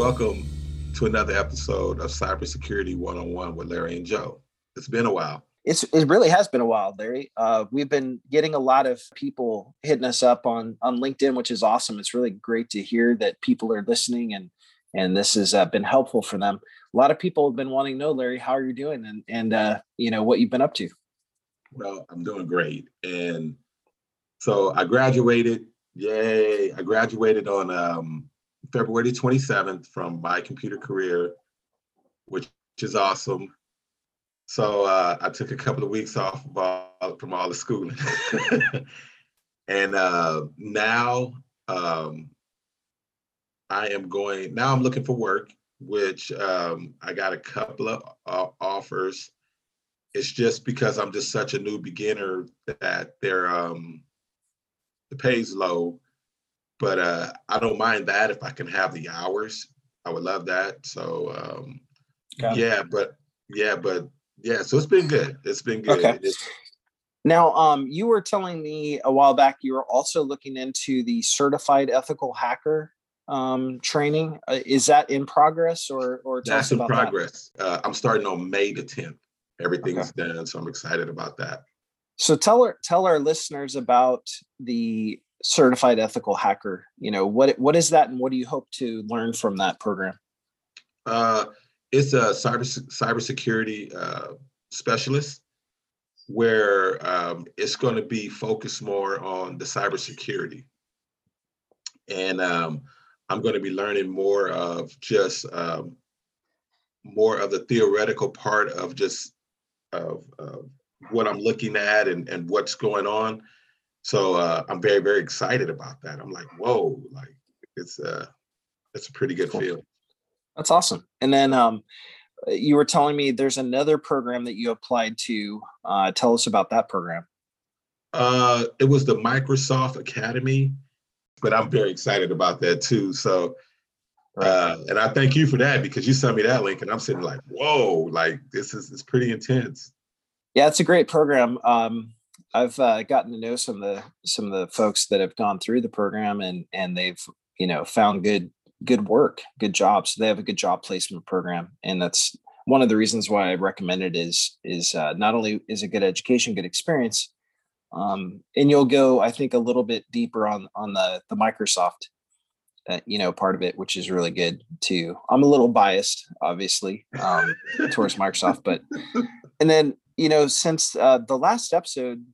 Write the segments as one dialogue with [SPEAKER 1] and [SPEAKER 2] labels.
[SPEAKER 1] Welcome to another episode of Cybersecurity One on One with Larry and Joe. It's been a while.
[SPEAKER 2] It's it really has been a while, Larry. Uh, we've been getting a lot of people hitting us up on on LinkedIn, which is awesome. It's really great to hear that people are listening and and this has uh, been helpful for them. A lot of people have been wanting to know, Larry, how are you doing, and and uh, you know what you've been up to.
[SPEAKER 1] Well, I'm doing great, and so I graduated. Yay! I graduated on um, February 27th from my computer career, which is awesome. So uh, I took a couple of weeks off from all the schooling, and uh, now um, I am going. Now I'm looking for work, which um, I got a couple of uh, offers. It's just because I'm just such a new beginner that they're um, the pay's low, but uh, I don't mind that if I can have the hours. I would love that. So um, yeah, but yeah, but yeah. So it's been good. It's been good.
[SPEAKER 2] Okay. It's, now, um, you were telling me a while back you were also looking into the certified ethical hacker um, training. Uh, is that in progress or or
[SPEAKER 1] that's in progress? That? Uh, I'm starting on May the 10th. Everything's okay. done, so I'm excited about that.
[SPEAKER 2] So tell our tell our listeners about the certified ethical hacker. You know what what is that, and what do you hope to learn from that program?
[SPEAKER 1] Uh, it's a cyber cybersecurity uh, specialist where um, it's going to be focused more on the cybersecurity. And um, I'm going to be learning more of just um, more of the theoretical part of just of, of, what I'm looking at and, and what's going on. So uh, I'm very very excited about that. I'm like, whoa, like it's uh it's a pretty good cool. feel.
[SPEAKER 2] That's awesome. And then um, you were telling me there's another program that you applied to. Uh, tell us about that program.
[SPEAKER 1] Uh, it was the Microsoft Academy but I'm very excited about that too. So, uh, and I thank you for that because you sent me that link, and I'm sitting like, whoa, like this is it's pretty intense.
[SPEAKER 2] Yeah, it's a great program. Um, I've uh, gotten to know some of the some of the folks that have gone through the program, and and they've you know found good good work, good jobs. They have a good job placement program, and that's one of the reasons why I recommend it. Is is uh, not only is a good education, good experience, um, and you'll go i think a little bit deeper on on the the microsoft uh, you know part of it which is really good too i'm a little biased obviously um, towards microsoft but and then you know since uh, the last episode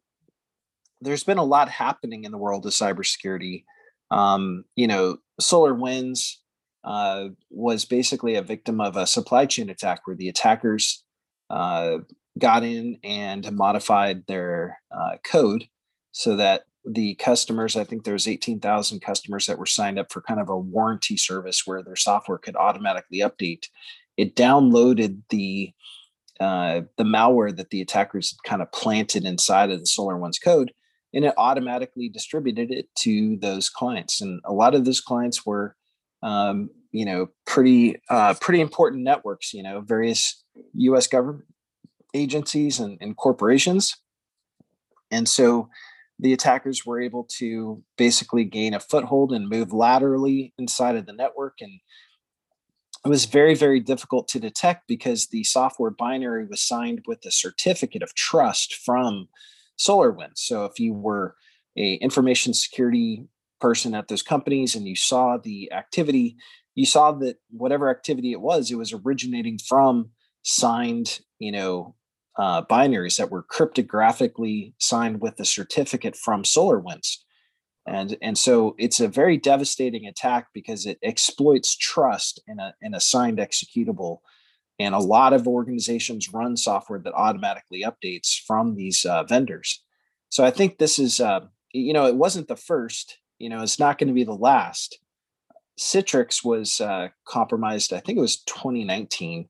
[SPEAKER 2] there's been a lot happening in the world of cybersecurity um, you know SolarWinds uh, was basically a victim of a supply chain attack where the attackers uh, got in and modified their uh, code so that the customers, I think there's 18,000 customers that were signed up for kind of a warranty service where their software could automatically update. It downloaded the uh, the malware that the attackers had kind of planted inside of the SolarWinds code, and it automatically distributed it to those clients. And a lot of those clients were, um, you know, pretty uh, pretty important networks. You know, various U.S. government agencies and, and corporations. And so the attackers were able to basically gain a foothold and move laterally inside of the network. And it was very, very difficult to detect because the software binary was signed with a certificate of trust from SolarWinds. So if you were a information security person at those companies and you saw the activity, you saw that whatever activity it was, it was originating from signed, you know, uh, binaries that were cryptographically signed with a certificate from SolarWinds. And, and so it's a very devastating attack because it exploits trust in a, in a signed executable. And a lot of organizations run software that automatically updates from these uh, vendors. So I think this is, uh, you know, it wasn't the first, you know, it's not going to be the last. Citrix was uh, compromised, I think it was 2019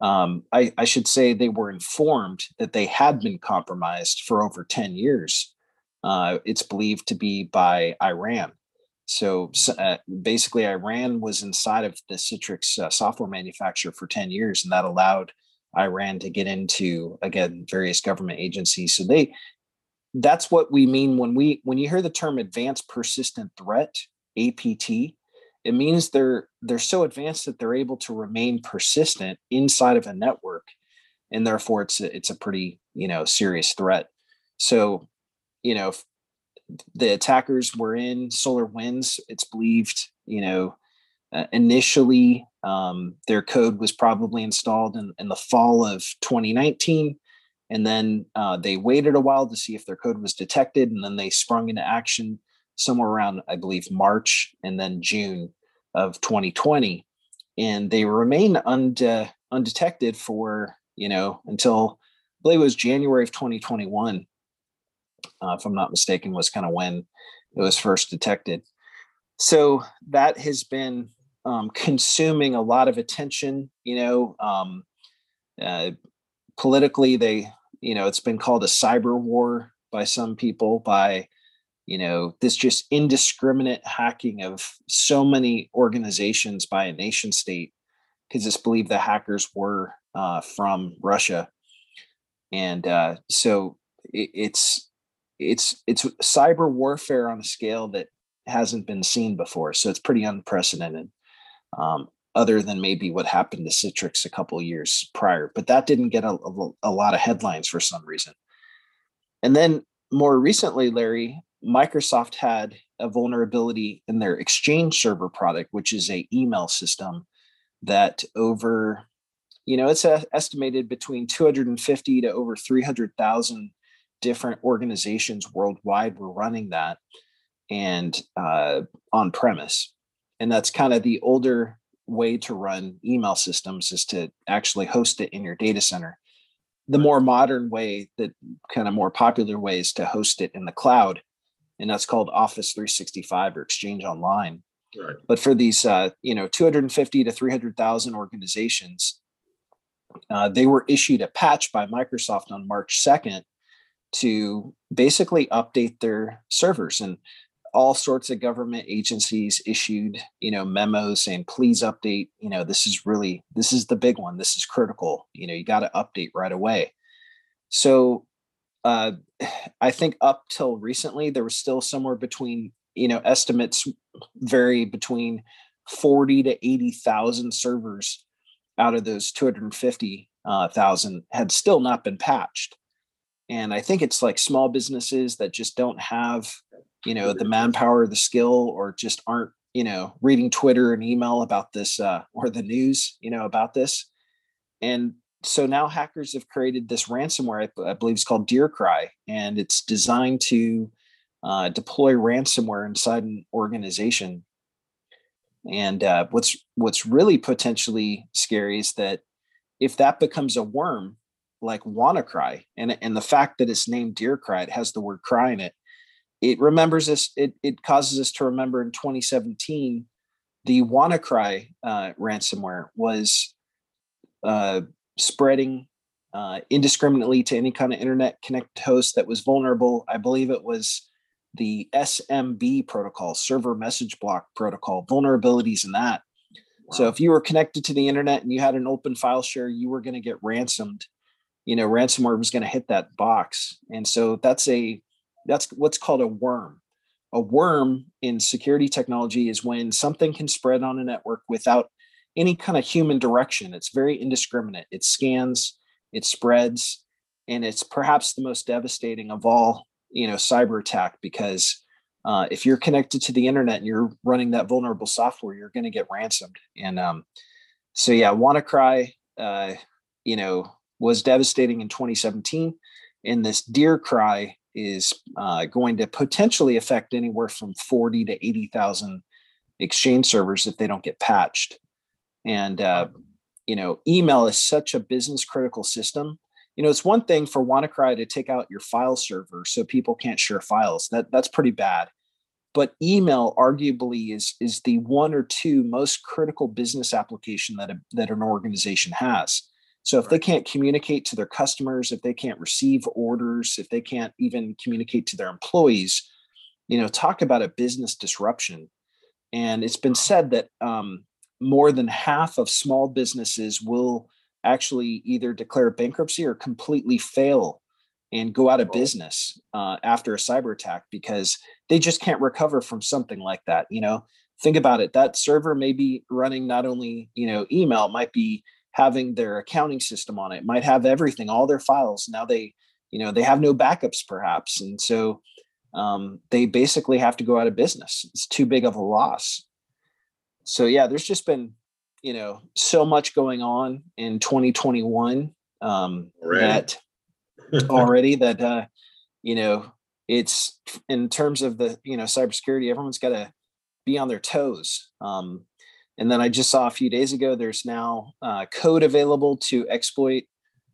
[SPEAKER 2] um, I, I, should say they were informed that they had been compromised for over 10 years. Uh, it's believed to be by Iran. So uh, basically, Iran was inside of the Citrix uh, software manufacturer for 10 years, and that allowed Iran to get into again various government agencies. So they that's what we mean when we when you hear the term advanced persistent threat APT it means they're they're so advanced that they're able to remain persistent inside of a network and therefore it's a, it's a pretty you know serious threat so you know the attackers were in Solar Winds. it's believed you know uh, initially um, their code was probably installed in, in the fall of 2019 and then uh, they waited a while to see if their code was detected and then they sprung into action somewhere around i believe march and then june of 2020 and they remain unde- undetected for you know until i believe it was january of 2021 uh, if i'm not mistaken was kind of when it was first detected. So that has been um, consuming a lot of attention you know um, uh, politically they you know it's been called a cyber war by some people by you know this just indiscriminate hacking of so many organizations by a nation state because it's believed the hackers were uh, from russia. And uh, so it, it's it's it's cyber warfare on a scale that hasn't been seen before so it's pretty unprecedented um, other than maybe what happened to Citrix a couple years prior. But that didn't get a, a, a, lot of headlines for some reason. And then more recently, Larry, Microsoft had a vulnerability in their Exchange server product, which is a email system that over, you know, it's a, estimated between 250 to over 300,000 different organizations worldwide were running that and uh, on premise. And that's kind of the older way to run email systems is to actually host it in your data center. The more modern way, that kind of more popular way is to host it in the cloud, and that's called Office 365 or Exchange Online. Right. But for these, uh, you know, 250 to 300,000 organizations, uh, they were issued a patch by Microsoft on March 2nd to basically update their servers. And all sorts of government agencies issued you know memos saying please update you know this is really this is the big one this is critical you know you got to update right away so uh i think up till recently there was still somewhere between you know estimates vary between 40 to 80,000 servers out of those 250,000 uh, had still not been patched and i think it's like small businesses that just don't have you know the manpower the skill or just aren't you know reading twitter and email about this uh, or the news you know about this. And so now hackers have created this ransomware i, I believe it's called DearCry and it's designed to uh, deploy ransomware inside an organization. And uh, what's what's really potentially scary is that if that becomes a worm like WannaCry, and and the fact that it's named DearCry, it has the word cry in it, it remembers us it, it causes us to remember in 2017 the WannaCry uh, ransomware was uh, spreading uh, indiscriminately to any kind of internet connected host that was vulnerable. I believe it was the SMB protocol, server message block protocol, vulnerabilities in that. Wow. So if you were connected to the internet and you had an open file share, you were going to get ransomed. You know, ransomware was going to hit that box, and so that's a that's what's called a worm. A worm in security technology is when something can spread on a network without any kind of human direction. It's very indiscriminate. It scans, it spreads, and it's perhaps the most devastating of all, you know, cyber attack because uh, if you're connected to the internet and you're running that vulnerable software, you're going to get ransomed. And um, so, yeah, WannaCry, uh, you know, was devastating in 2017. And this DearCry is uh, going to potentially affect anywhere from 40 to 80,000 exchange servers if they don't get patched. And, uh, you know, email is such a business critical system. You know, it's one thing for WannaCry to take out your file server so people can't share files. That that's pretty bad. But email arguably is is the one or two most critical business application that a, that an organization has. So if right. they can't communicate to their customers, if they can't receive orders, if they can't even communicate to their employees, you know, talk about a business disruption. And it's been said that um, more than half of small businesses will actually either declare bankruptcy or completely fail and go out of business uh, after a cyber attack because they just can't recover from something like that. You know, think about it that server may be running not only you know email it might be having their accounting system on it might have everything all their files. Now they you know they have no backups perhaps. And so um, they basically have to go out of business. It's too big of a loss. So yeah there's just been you know so much going on in 2021 um,
[SPEAKER 1] Already.
[SPEAKER 2] that already that uh, you know it's in terms of the you know cybersecurity everyone's got to be on their toes. Um, and then i just saw a few days ago there's now uh, code available to exploit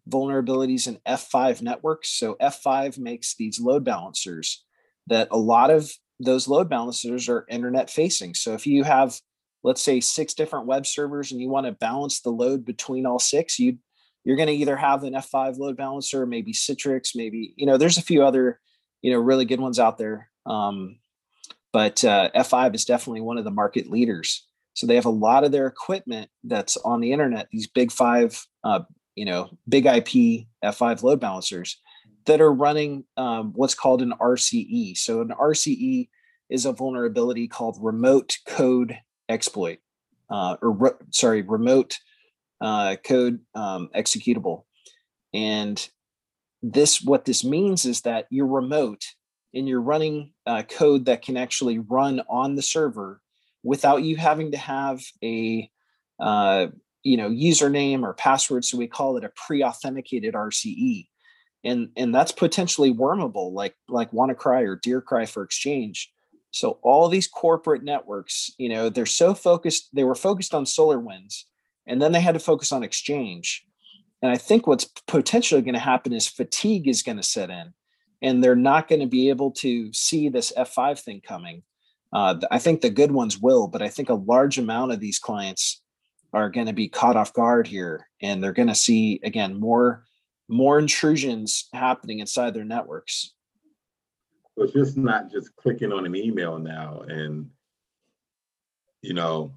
[SPEAKER 2] vulnerabilities in f5 networks. So f5 makes these load balancers that a lot of those load balancers are internet facing. So if you have let's say six different web servers and you want to balance the load between all six you you're going to either have an f5 load balancer maybe citrix maybe you know there's a few other you know really good ones out there. Um, but uh, f5 is definitely one of the market leaders so they have a lot of their equipment that's on the internet these big five uh, you know big ip f5 load balancers that are running um, what's called an rce so an rce is a vulnerability called remote code exploit uh, or re- sorry remote uh, code um, executable. And this what this means is that you're remote and you're running uh, code that can actually run on the server without you having to have a uh, you know username or password so we call it a pre-authenticated rce and and that's potentially wormable like like wannacry or DearCry for exchange. So all these corporate networks you know they're so focused they were focused on solarwinds and then they had to focus on exchange. And I think what's potentially going to happen is fatigue is going to set in, and they're not going to be able to see this F5 thing coming. Uh, I think the good ones will, but I think a large amount of these clients are going to be caught off guard here, and they're going to see again more more intrusions happening inside their networks.
[SPEAKER 1] So it's just not just clicking on an email now, and you know,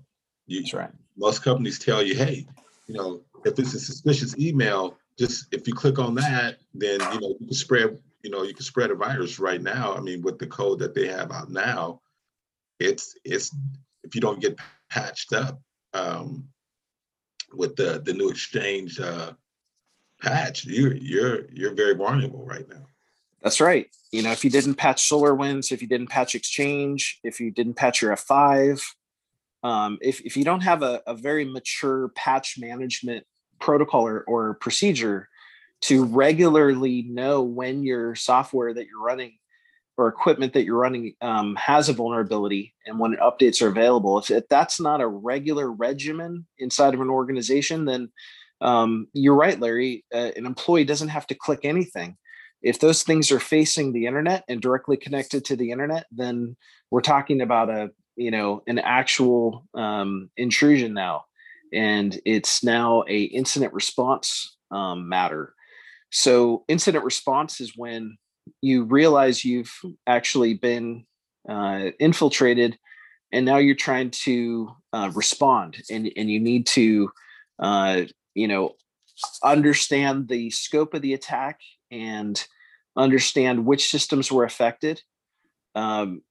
[SPEAKER 1] you,
[SPEAKER 2] That's right.
[SPEAKER 1] most companies tell you, hey, you know, if it's a suspicious email, just if you click on that, then you know you can spread, you know, you can spread a virus right now. I mean, with the code that they have out now, it's it's if you don't get patched up um, with the the new exchange uh, patch, you're you're you're very vulnerable right now.
[SPEAKER 2] That's right. You know, if you didn't patch Solar Winds, if you didn't patch Exchange, if you didn't patch your F5, um, if, if you don't have a, a very mature patch management protocol or, or procedure to regularly know when your software that you're running or equipment that you're running um, has a vulnerability and when updates are available. If, if that's not a regular regimen inside of an organization then um, you're right larry uh, an employee doesn't have to click anything. If those things are facing the internet and directly connected to the internet then we're talking about a you know an actual um, intrusion now. And it's now a incident response um, matter. So incident response is when you realize you've actually been uh, infiltrated and now you're trying to uh, respond and, and you need to uh, you know understand the scope of the attack and understand which systems were affected. Um,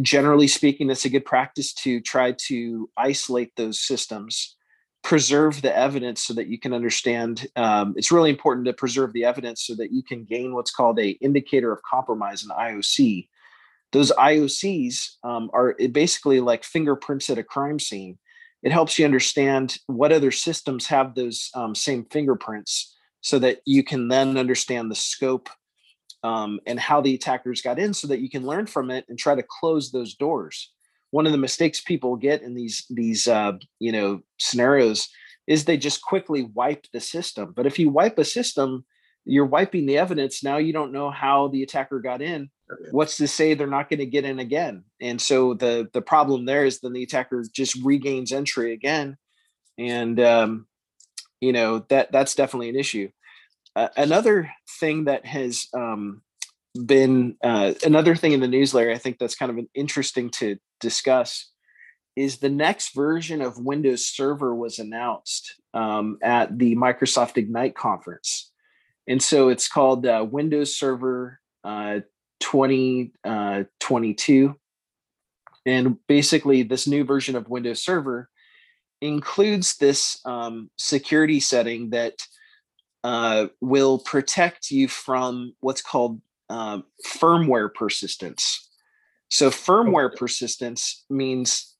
[SPEAKER 2] generally speaking that's a good practice to try to isolate those systems preserve the evidence so that you can understand um, it's really important to preserve the evidence so that you can gain what's called a indicator of compromise an ioc those iocs um, are basically like fingerprints at a crime scene. It helps you understand what other systems have those um, same fingerprints so that you can then understand the scope um, and how the attackers got in so that you can learn from it and try to close those doors one of the mistakes people get in these these uh, you know scenarios is they just quickly wipe the system. But if you wipe a system you're wiping the evidence. Now you don't know how the attacker got in. What's to say they're not going to get in again? And so the the problem there is then the attacker just regains entry again. And um, you know that that's definitely an issue. Uh, another thing that has um, been uh, another thing in the newsletter, I think that's kind of an interesting to discuss, is the next version of Windows Server was announced um, at the Microsoft Ignite conference, and so it's called uh, Windows Server uh, 2022. Uh, And basically, this new version of Windows Server includes this um, security setting that uh, will protect you from what's called um, firmware persistence. So firmware persistence means,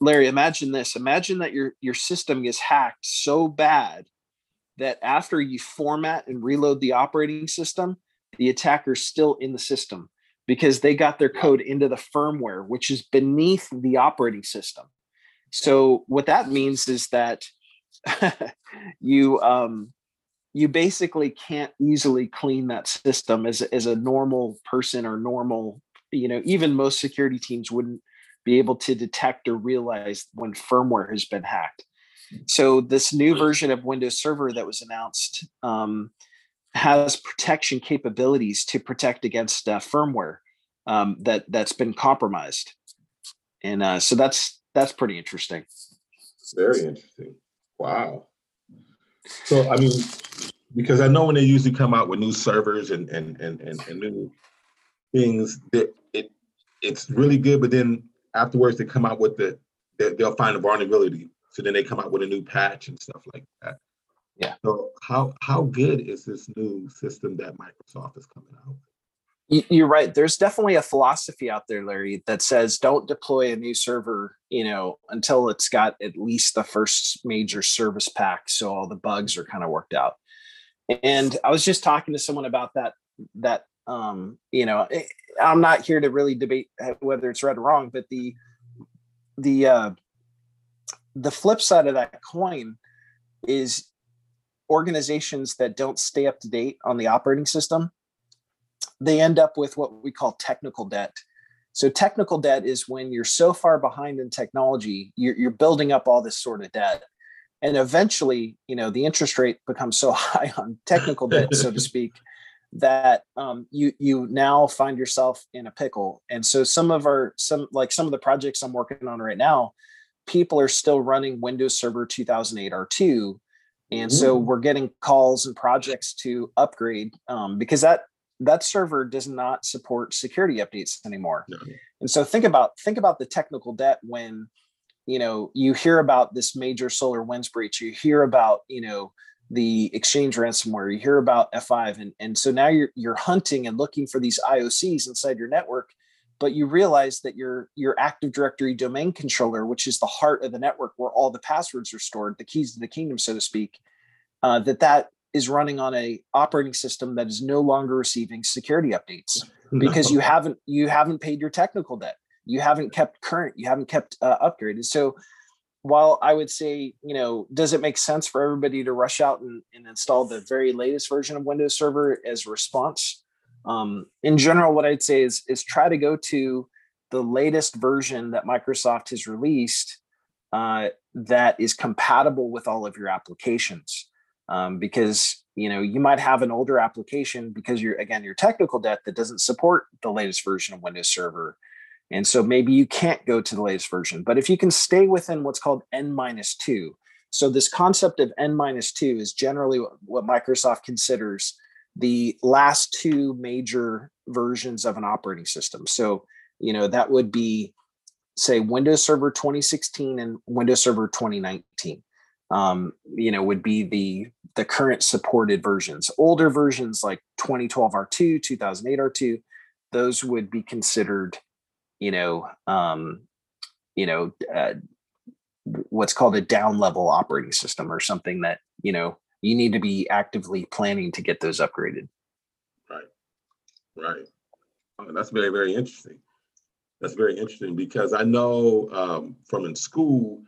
[SPEAKER 2] Larry, imagine this. Imagine that your your system gets hacked so bad that after you format and reload the operating system, the attacker's still in the system because they got their code into the firmware, which is beneath the operating system. So what that means is that you um, you basically can't easily clean that system as, as a normal person or normal, you know, even most security teams wouldn't be able to detect or realize when firmware has been hacked. So this new version of Windows Server that was announced um, has protection capabilities to protect against uh, firmware um, that that's been compromised, and uh, so that's that's pretty interesting.
[SPEAKER 1] Very interesting. Wow. So I mean, because I know when they usually come out with new servers and and and and, and new things, that it's really good, but then afterwards they come out with the they, they'll find a vulnerability, so then they come out with a new patch and stuff like that.
[SPEAKER 2] Yeah.
[SPEAKER 1] So how how good is this new system that Microsoft is coming out?
[SPEAKER 2] You're right. There's definitely a philosophy out there, Larry, that says don't deploy a new server, you know, until it's got at least the first major service pack, so all the bugs are kind of worked out. And I was just talking to someone about that. That um, you know, eh, I'm not here to really debate uh, whether it's right or wrong, but the the uh, the flip side of that coin is organizations that don't stay up to date on the operating system they end up with what we call technical debt. So technical debt is when you're so far behind in technology you're, you're building up all this sort of debt. And eventually you know the interest rate becomes so high on technical debt so to speak that um, you you now find yourself in a pickle. And so some of our some like some of the projects i'm working on right now people are still running windows server 2008 r2 and so we're getting calls and projects to upgrade um, because that that server does not support security updates anymore.
[SPEAKER 1] No.
[SPEAKER 2] and so think about think about the technical debt when you know you hear about this major solar winds breach you hear about you know the exchange ransomware. You hear about f5 and, and so now you're you're hunting and looking for these iocs inside your network but you realize that your your active directory domain controller which is the heart of the network where all the passwords are stored the keys to the kingdom so to speak uh, that that is running on a operating system that is no longer receiving security updates because you haven't you haven't paid your technical debt. You haven't kept current you haven't kept uh, upgraded so while i would say you know does it make sense for everybody to rush out and, and install the very latest version of windows server as response? Um, in general what i'd say is is try to go to the latest version that microsoft has released uh, that is compatible with all of your applications. Um, because you know you might have an older application because you're again your technical debt that doesn't support the latest version of windows server and so maybe you can't go to the latest version but if you can stay within what's called n minus 2 so this concept of n minus 2 is generally what, what microsoft considers the last two major versions of an operating system so you know that would be say windows server 2016 and windows server 2019 um, you know, would be the the current supported versions. Older versions like 2012 R2, 2008 R2, those would be considered, you know, um, you know, uh, what's called a down level operating system or something that you know you need to be actively planning to get those upgraded.
[SPEAKER 1] Right. Right. Oh, that's very, very interesting. That's very interesting because I know um, from in school,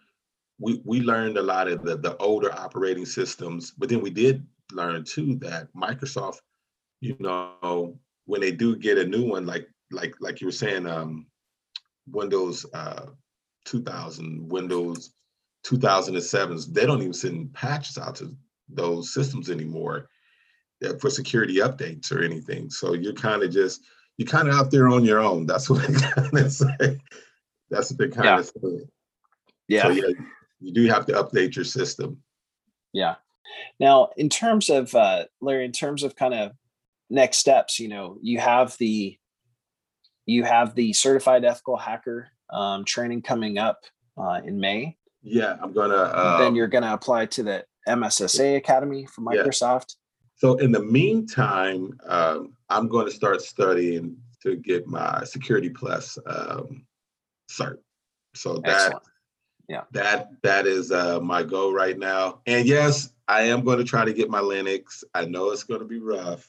[SPEAKER 1] we, we learned a lot of the, the older operating systems, but then we did learn too that Microsoft, you know, when they do get a new one, like like like you were saying, um, Windows uh, 2000, Windows 2007s, they don't even send patches out to those systems anymore uh, for security updates or anything. So you're kind of just you're kind of out there on your own. That's what they kind of say. That's what they kind
[SPEAKER 2] Yeah.
[SPEAKER 1] of say.
[SPEAKER 2] Yeah.
[SPEAKER 1] So yeah, you do have to update your system.
[SPEAKER 2] Yeah. Now, in terms of uh, Larry, in terms of kind of next steps, you know, you have the you have the certified ethical hacker um, training coming up uh, in May.
[SPEAKER 1] Yeah, I'm gonna.
[SPEAKER 2] then
[SPEAKER 1] Um,
[SPEAKER 2] you're to apply to the MSSA Academy
[SPEAKER 1] Yeah.
[SPEAKER 2] Microsoft.
[SPEAKER 1] so in the meantime, um, I'm going to start studying to get my Security Plus um, cert. So that
[SPEAKER 2] Excellent.
[SPEAKER 1] that that is uh, my goal right now. And yes, I am going to try to get my Linux. I know it's going to be rough.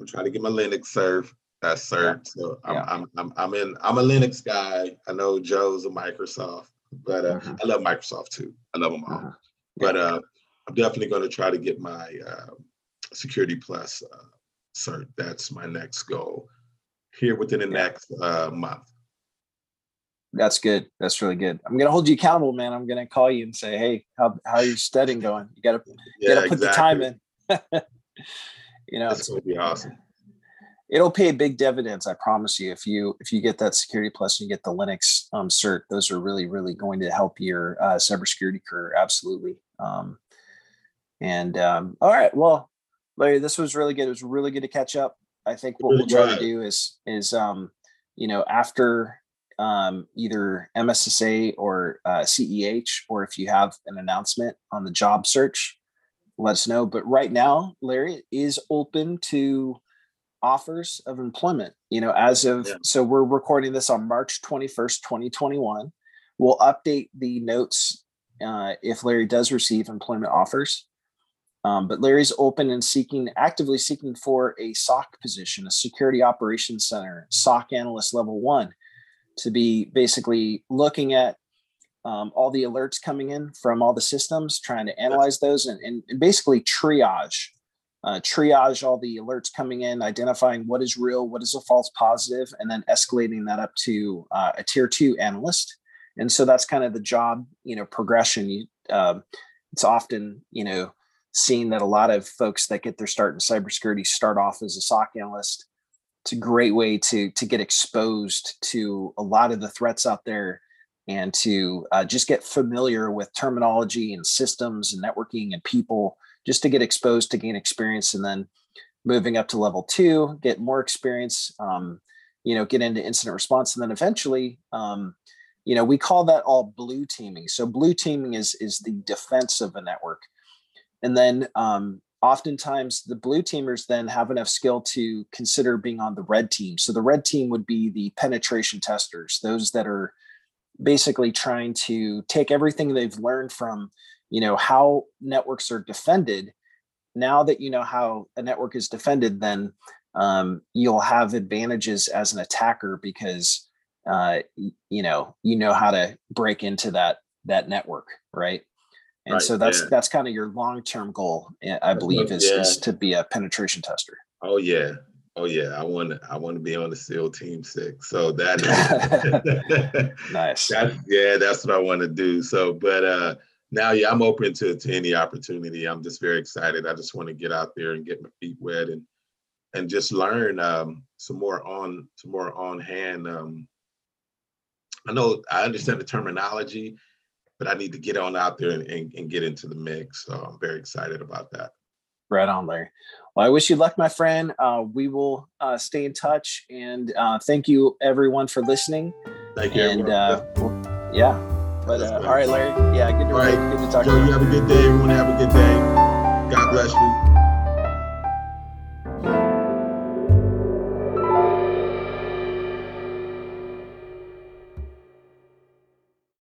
[SPEAKER 1] I'm trying to get my Linux cert. That cert. So I'm,
[SPEAKER 2] Yeah.
[SPEAKER 1] I'm I'm I'm in. I'm a Linux guy. I know Joe's a Microsoft, but uh,
[SPEAKER 2] Mhm.
[SPEAKER 1] I love Microsoft too. I love them all.
[SPEAKER 2] Mhm.
[SPEAKER 1] But uh, I'm definitely going to try to get my uh, Security Plus uh, cert. That's my next goal here within the
[SPEAKER 2] Yeah.
[SPEAKER 1] next uh, month.
[SPEAKER 2] That's good. That's really good. I'm going to hold you accountable, man. I'm going to call you and say, hey, how how your studying going? You got to
[SPEAKER 1] Yeah,
[SPEAKER 2] got to put the time in. you know,
[SPEAKER 1] going to be awesome.
[SPEAKER 2] It'll pay big dividends. I promise you. If you if you get that security plus and you get the Linux um, cert, those are really really going to help your uh, cybersecurity career. Absolutely. Um, and um, all right, well, Larry, this was really good. It was really good to catch up. I think what we'll try to do is is um, you know after um, either MSSA or uh, CEH, or if you have an announcement on the job search, let us know. But right now, Larry is open to offers of employment. You know, as of
[SPEAKER 1] Yeah.
[SPEAKER 2] so we're recording this on March 21st, 2021. We'll update the notes uh, if Larry does receive employment offers. Um, but Larry's open and seeking, actively seeking for a SOC position, a security operations center, SOC analyst level one, to be basically looking at um, all the alerts coming in from all the systems, trying to analyze those and, and, and basically triage, uh, triage all the alerts coming in, identifying what is real, what is a false positive, and then escalating that up to uh, a tier two analyst. And so that's kind of the job, you know, progression. You, um, it's often, you know, seen that a lot of folks that get their start in cybersecurity start off as a SOC analyst. It's a great way to to get exposed to a lot of the threats out there and to uh, just get familiar with terminology and systems and networking and people just to get exposed to gain experience and then moving up to level two get more experience um, you know get into incident response. And then eventually um, you know we call that all blue teaming. So blue teaming is is the defense of a network. And then um, oftentimes the blue teamers then have enough skill to consider being on the red team. So the red team would be the penetration testers those that are basically trying to take everything they've learned from you know how networks are defended now that you know how a network is defended then um, you'll have advantages as an attacker because uh, you know you know how to break into that that network right and
[SPEAKER 1] Right,
[SPEAKER 2] so that's
[SPEAKER 1] yeah.
[SPEAKER 2] that's kind of your long-term goal eh, i believe is,
[SPEAKER 1] Yeah.
[SPEAKER 2] is to be a penetration tester
[SPEAKER 1] Oh yeah. Oh yeah. I want to I want to be on the SEAL Team Six. So that is
[SPEAKER 2] nice
[SPEAKER 1] yeah, that's what I want to do. So but uh now yeah, I'm open to to any opportunity. I'm just very excited. I just want to get out there and get my feet wet and and just learn um some more on some more on hand. Um I know I understand the terminology, but I need to get on out there and, and, and get into the mix. So I'm very excited about that.
[SPEAKER 2] Right on, Larry. Well, I wish you luck, my friend. Uh, we will uh, stay in touch, and uh, thank you everyone for listening.
[SPEAKER 1] Thank you.
[SPEAKER 2] And uh, well, yeah, but uh, all right, Larry. Yeah, good to,
[SPEAKER 1] All right.
[SPEAKER 2] good to talk
[SPEAKER 1] Joe,
[SPEAKER 2] to
[SPEAKER 1] you
[SPEAKER 2] you.
[SPEAKER 1] have a good day. Everyone have a good day. God bless you.